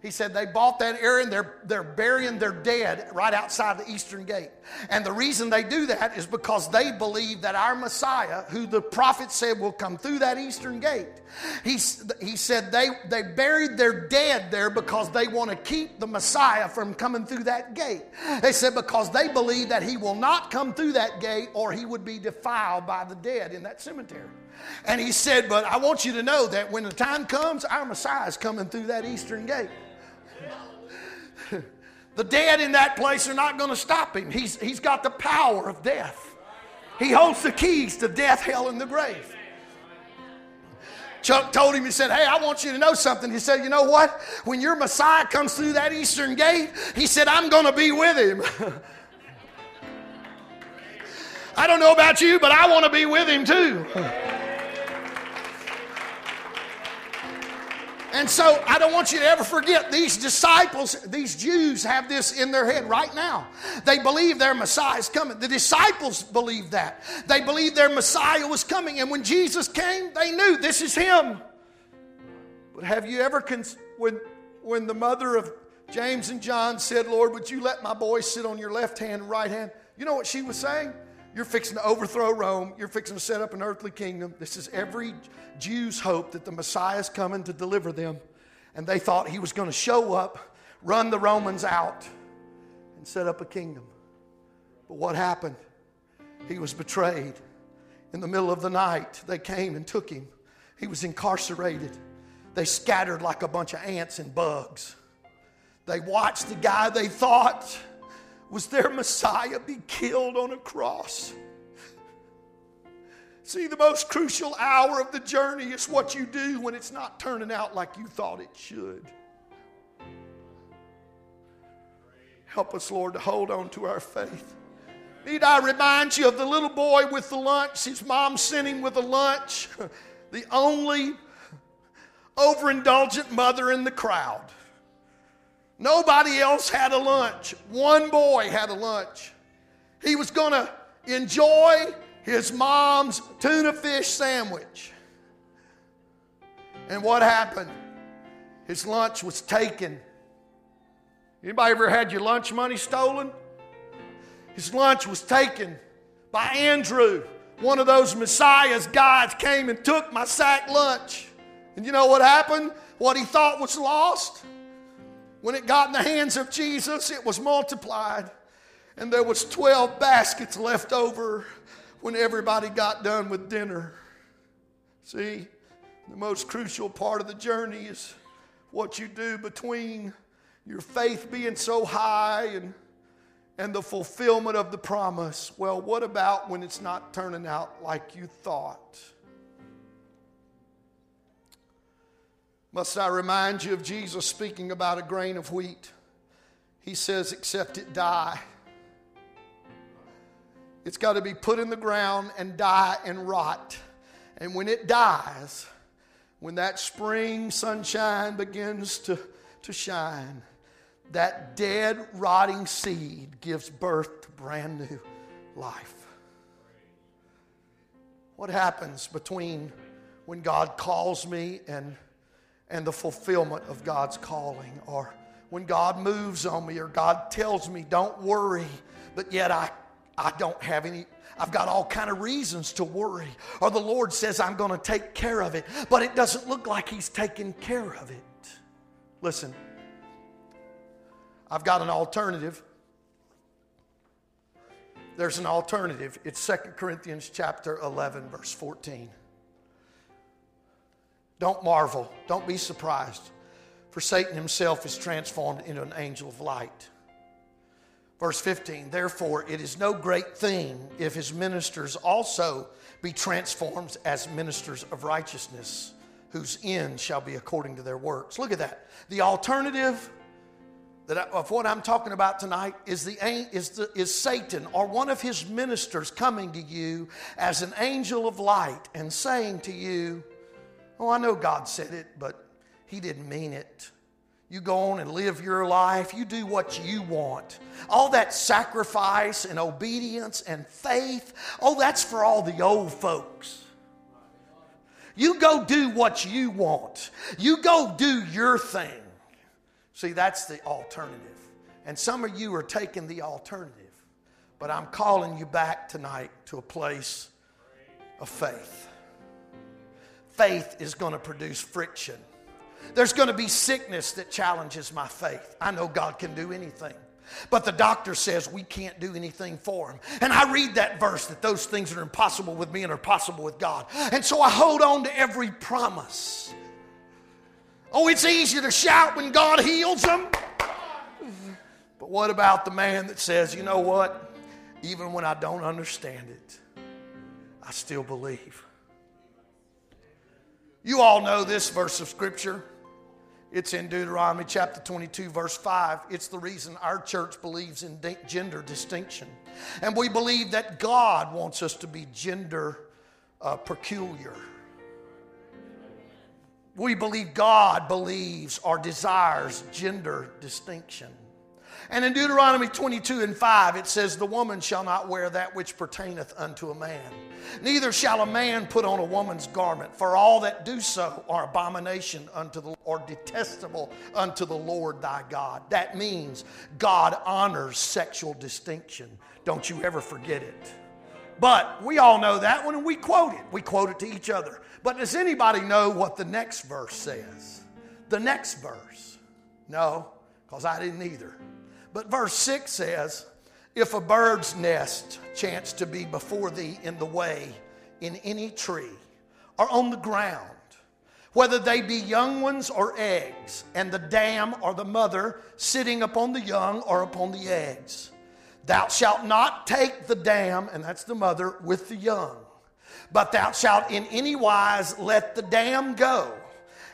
[SPEAKER 1] He said they bought that area and they're, they're burying their dead right outside the eastern gate. And the reason they do that is because they believe that our Messiah, who the prophet said will come through that eastern gate, he, he said they, they buried their dead there because they want to keep the Messiah from coming through that gate. They said because they believe that he will not come through that gate or he would be defiled by the dead in that cemetery. And he said, But I want you to know that when the time comes, our Messiah is coming through that eastern gate. The dead in that place are not going to stop him. He's, he's got the power of death. He holds the keys to death, hell, and the grave. Chuck told him, he said, Hey, I want you to know something. He said, You know what? When your Messiah comes through that eastern gate, he said, I'm going to be with him. I don't know about you, but I want to be with him too. And so I don't want you to ever forget these disciples, these Jews have this in their head right now. They believe their Messiah is coming. The disciples believed that. They believed their Messiah was coming. And when Jesus came, they knew this is him. But have you ever, cons- when, when the mother of James and John said, Lord, would you let my boy sit on your left hand and right hand? You know what she was saying? You're fixing to overthrow Rome. You're fixing to set up an earthly kingdom. This is every Jews' hope that the Messiah is coming to deliver them. And they thought he was going to show up, run the Romans out, and set up a kingdom. But what happened? He was betrayed. In the middle of the night, they came and took him. He was incarcerated. They scattered like a bunch of ants and bugs. They watched the guy they thought was their Messiah be killed on a cross. See, the most crucial hour of the journey is what you do when it's not turning out like you thought it should. Help us, Lord, to hold on to our faith. Need I remind you of the little boy with the lunch? His mom sent him with a lunch. The only overindulgent mother in the crowd. Nobody else had a lunch. One boy had a lunch. He was going to enjoy his mom's tuna fish sandwich. And what happened? His lunch was taken. Anybody ever had your lunch money stolen? His lunch was taken by Andrew. One of those Messiah's guys came and took my sack lunch. And you know what happened? What he thought was lost when it got in the hands of Jesus, it was multiplied. And there was 12 baskets left over when everybody got done with dinner. See, the most crucial part of the journey is what you do between your faith being so high and, and the fulfillment of the promise. Well, what about when it's not turning out like you thought? Must I remind you of Jesus speaking about a grain of wheat? He says, except it die. It's got to be put in the ground and die and rot. And when it dies, when that spring sunshine begins to, to shine, that dead, rotting seed gives birth to brand new life. What happens between when God calls me and and the fulfillment of God's calling. Or when God moves on me or God tells me, don't worry, but yet I, I don't have any, I've got all kind of reasons to worry. Or the Lord says, I'm going to take care of it, but it doesn't look like He's taking care of it. Listen, I've got an alternative. There's an alternative. It's 2 Corinthians chapter 11, verse 14. Don't marvel. Don't be surprised. For Satan himself is transformed into an angel of light. Verse 15, therefore, it is no great thing if his ministers also be transformed as ministers of righteousness, whose end shall be according to their works. Look at that. The alternative that of what I'm talking about tonight is, the, is, the, is Satan or one of his ministers coming to you as an angel of light and saying to you, Oh, I know God said it, but he didn't mean it. You go on and live your life. You do what you want. All that sacrifice and obedience and faith, oh, that's for all the old folks. You go do what you want. You go do your thing. See, that's the alternative. And some of you are taking the alternative. But I'm calling you back tonight to a place of faith. Faith is going to produce friction. There's going to be sickness that challenges my faith. I know God can do anything. But the doctor says we can't do anything for him. And I read that verse that those things are impossible with me and are possible with God. And so I hold on to every promise. Oh, it's easy to shout when God heals them. But what about the man that says, you know what? Even when I don't understand it, I still believe. You all know this verse of Scripture. It's in Deuteronomy chapter 22, verse 5. It's the reason our church believes in gender distinction. And we believe that God wants us to be gender uh, peculiar. We believe God believes or desires gender distinction. And in Deuteronomy 22 and 5, it says, The woman shall not wear that which pertaineth unto a man, neither shall a man put on a woman's garment, for all that do so are abomination unto the or detestable unto the Lord thy God. That means God honors sexual distinction. Don't you ever forget it. But we all know that one and we quote it. We quote it to each other. But does anybody know what the next verse says? The next verse. No, because I didn't either. But verse 6 says, If a bird's nest chance to be before thee in the way, in any tree, or on the ground, whether they be young ones or eggs, and the dam or the mother sitting upon the young or upon the eggs, thou shalt not take the dam, and that's the mother, with the young, but thou shalt in any wise let the dam go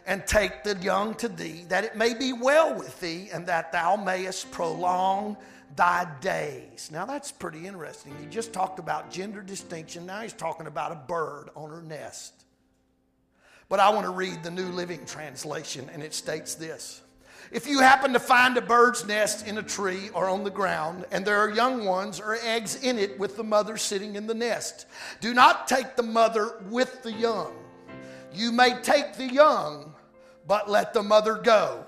[SPEAKER 1] and take the young to thee, that it may be well with thee, and that thou mayest prolong thy days. Now that's pretty interesting. He just talked about gender distinction. Now he's talking about a bird on her nest. But I want to read the New Living Translation, and it states this. If you happen to find a bird's nest in a tree or on the ground, and there are young ones or eggs in it with the mother sitting in the nest, do not take the mother with the young. You may take the young, but let the mother go,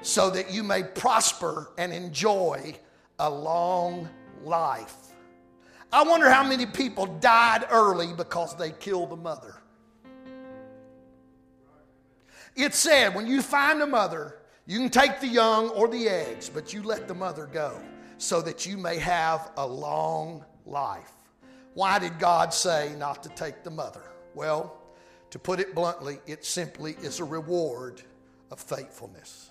[SPEAKER 1] so that you may prosper and enjoy a long life. I wonder how many people died early because they killed the mother. It said, when you find a mother, you can take the young or the eggs, but you let the mother go so that you may have a long life. Why did God say not to take the mother? Well, to put it bluntly, it simply is a reward of faithfulness.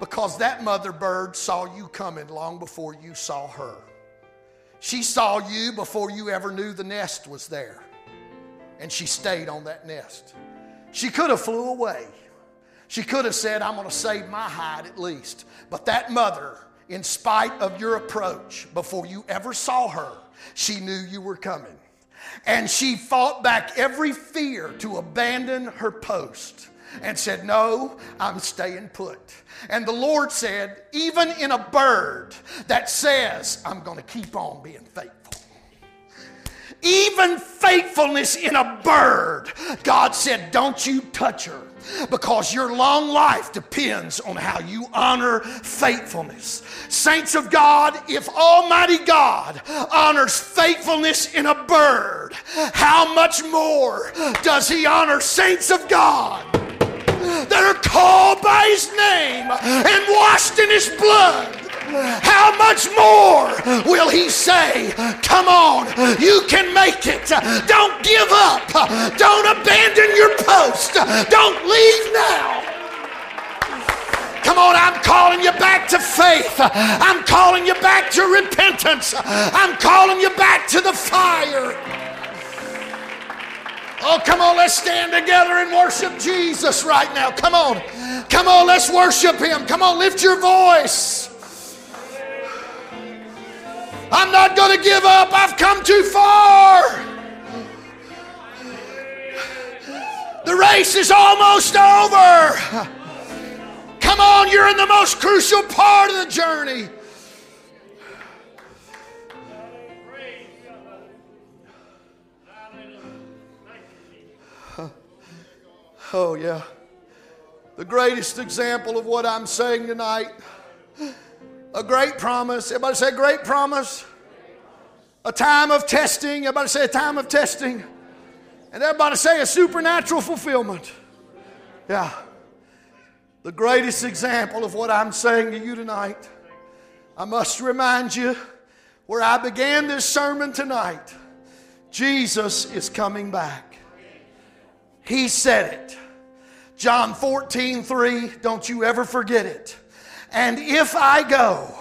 [SPEAKER 1] Because that mother bird saw you coming long before you saw her. She saw you before you ever knew the nest was there. And she stayed on that nest. She could have flew away. She could have said, I'm going to save my hide at least. But that mother, in spite of your approach, before you ever saw her, she knew you were coming. And she fought back every fear to abandon her post and said, No, I'm staying put. And the Lord said, Even in a bird that says, I'm going to keep on being faithful. Even faithfulness in a bird, God said, Don't you touch her because your long life depends on how you honor faithfulness. Saints of God, if Almighty God honors faithfulness in a bird, how much more does He honor saints of God? That are called by his name and washed in his blood. How much more will he say, Come on, you can make it. Don't give up. Don't abandon your post. Don't leave now. Come on, I'm calling you back to faith. I'm calling you back to repentance. I'm calling you back to the fire. Oh, come on, let's stand together and worship Jesus right now. Come on. Come on, let's worship Him. Come on, lift your voice. I'm not going to give up. I've come too far. The race is almost over. Come on, you're in the most crucial part of the journey. Oh, yeah. The greatest example of what I'm saying tonight. A great promise. Everybody say, great promise. A time of testing. Everybody say, a time of testing. And everybody say, a supernatural fulfillment. Yeah. The greatest example of what I'm saying to you tonight. I must remind you where I began this sermon tonight. Jesus is coming back. He said it. John 14, 3, don't you ever forget it. And if I go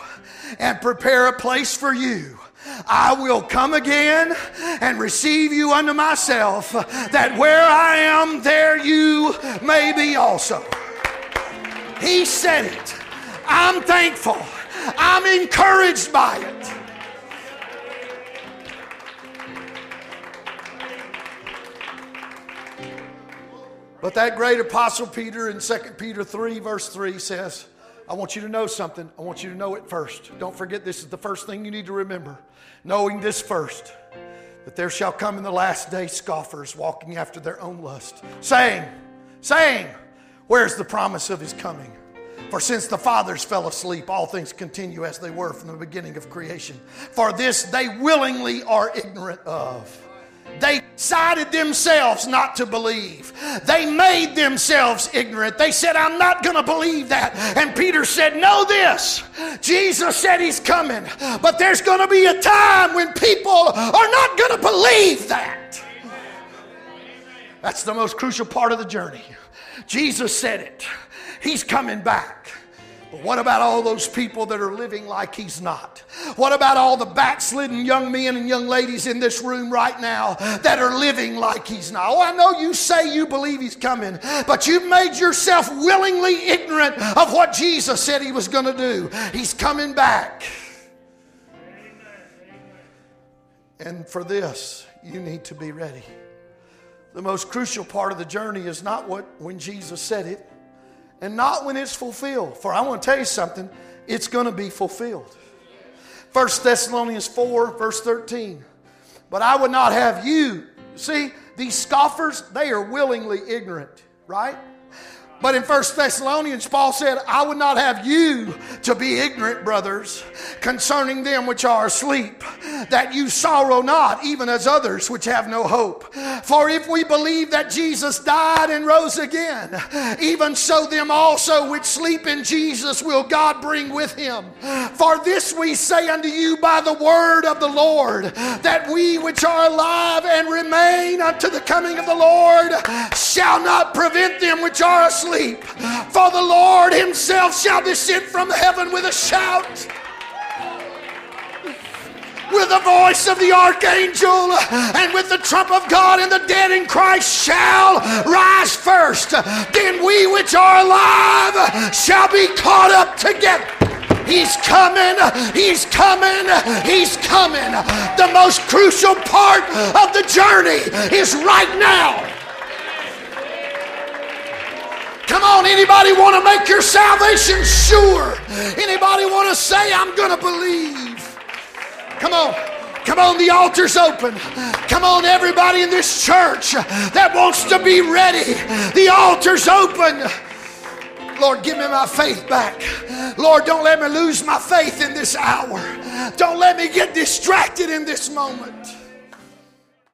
[SPEAKER 1] and prepare a place for you, I will come again and receive you unto myself, that where I am, there you may be also. He said it. I'm thankful. I'm encouraged by it. But that great apostle Peter in 2 Peter 3, verse 3 says, I want you to know something. I want you to know it first. Don't forget, this is the first thing you need to remember. Knowing this first, that there shall come in the last day scoffers walking after their own lust, saying, saying, Where's the promise of his coming? For since the fathers fell asleep, all things continue as they were from the beginning of creation. For this they willingly are ignorant of. They decided themselves not to believe. They made themselves ignorant. They said, I'm not going to believe that. And Peter said, Know this. Jesus said he's coming, but there's going to be a time when people are not going to believe that. That's the most crucial part of the journey. Jesus said it. He's coming back. But what about all those people that are living like he's not? What about all the backslidden young men and young ladies in this room right now that are living like he's not? Oh, I know you say you believe he's coming, but you've made yourself willingly ignorant of what Jesus said he was going to do. He's coming back. And for this, you need to be ready. The most crucial part of the journey is not what when Jesus said it and not when it's fulfilled. For I want to tell you something, it's going to be fulfilled. 1 Thessalonians 4, verse 13. But I would not have you. See, these scoffers, they are willingly ignorant, right? But in 1 Thessalonians, Paul said, I would not have you to be ignorant, brothers, concerning them which are asleep, that you sorrow not, even as others which have no hope. For if we believe that Jesus died and rose again, even so them also which sleep in Jesus will God bring with him. For this we say unto you by the word of the Lord, that we which are alive and remain unto the coming of the Lord shall not prevent them which are asleep sleep. For the Lord himself shall descend from heaven with a shout with the voice of the archangel and with the trump of God, and the dead in Christ shall rise first. Then we which are alive shall be caught up together. He's coming, he's coming, he's coming. The most crucial part of the journey is right now. Come on, anybody want to make your salvation sure? Anybody want to say, I'm going to believe? Come on. Come on, the altar's open. Come on, everybody in this church that wants to be ready. The altar's open. Lord, give me my faith back. Lord, don't let me lose my faith in this hour. Don't let me get distracted in this moment.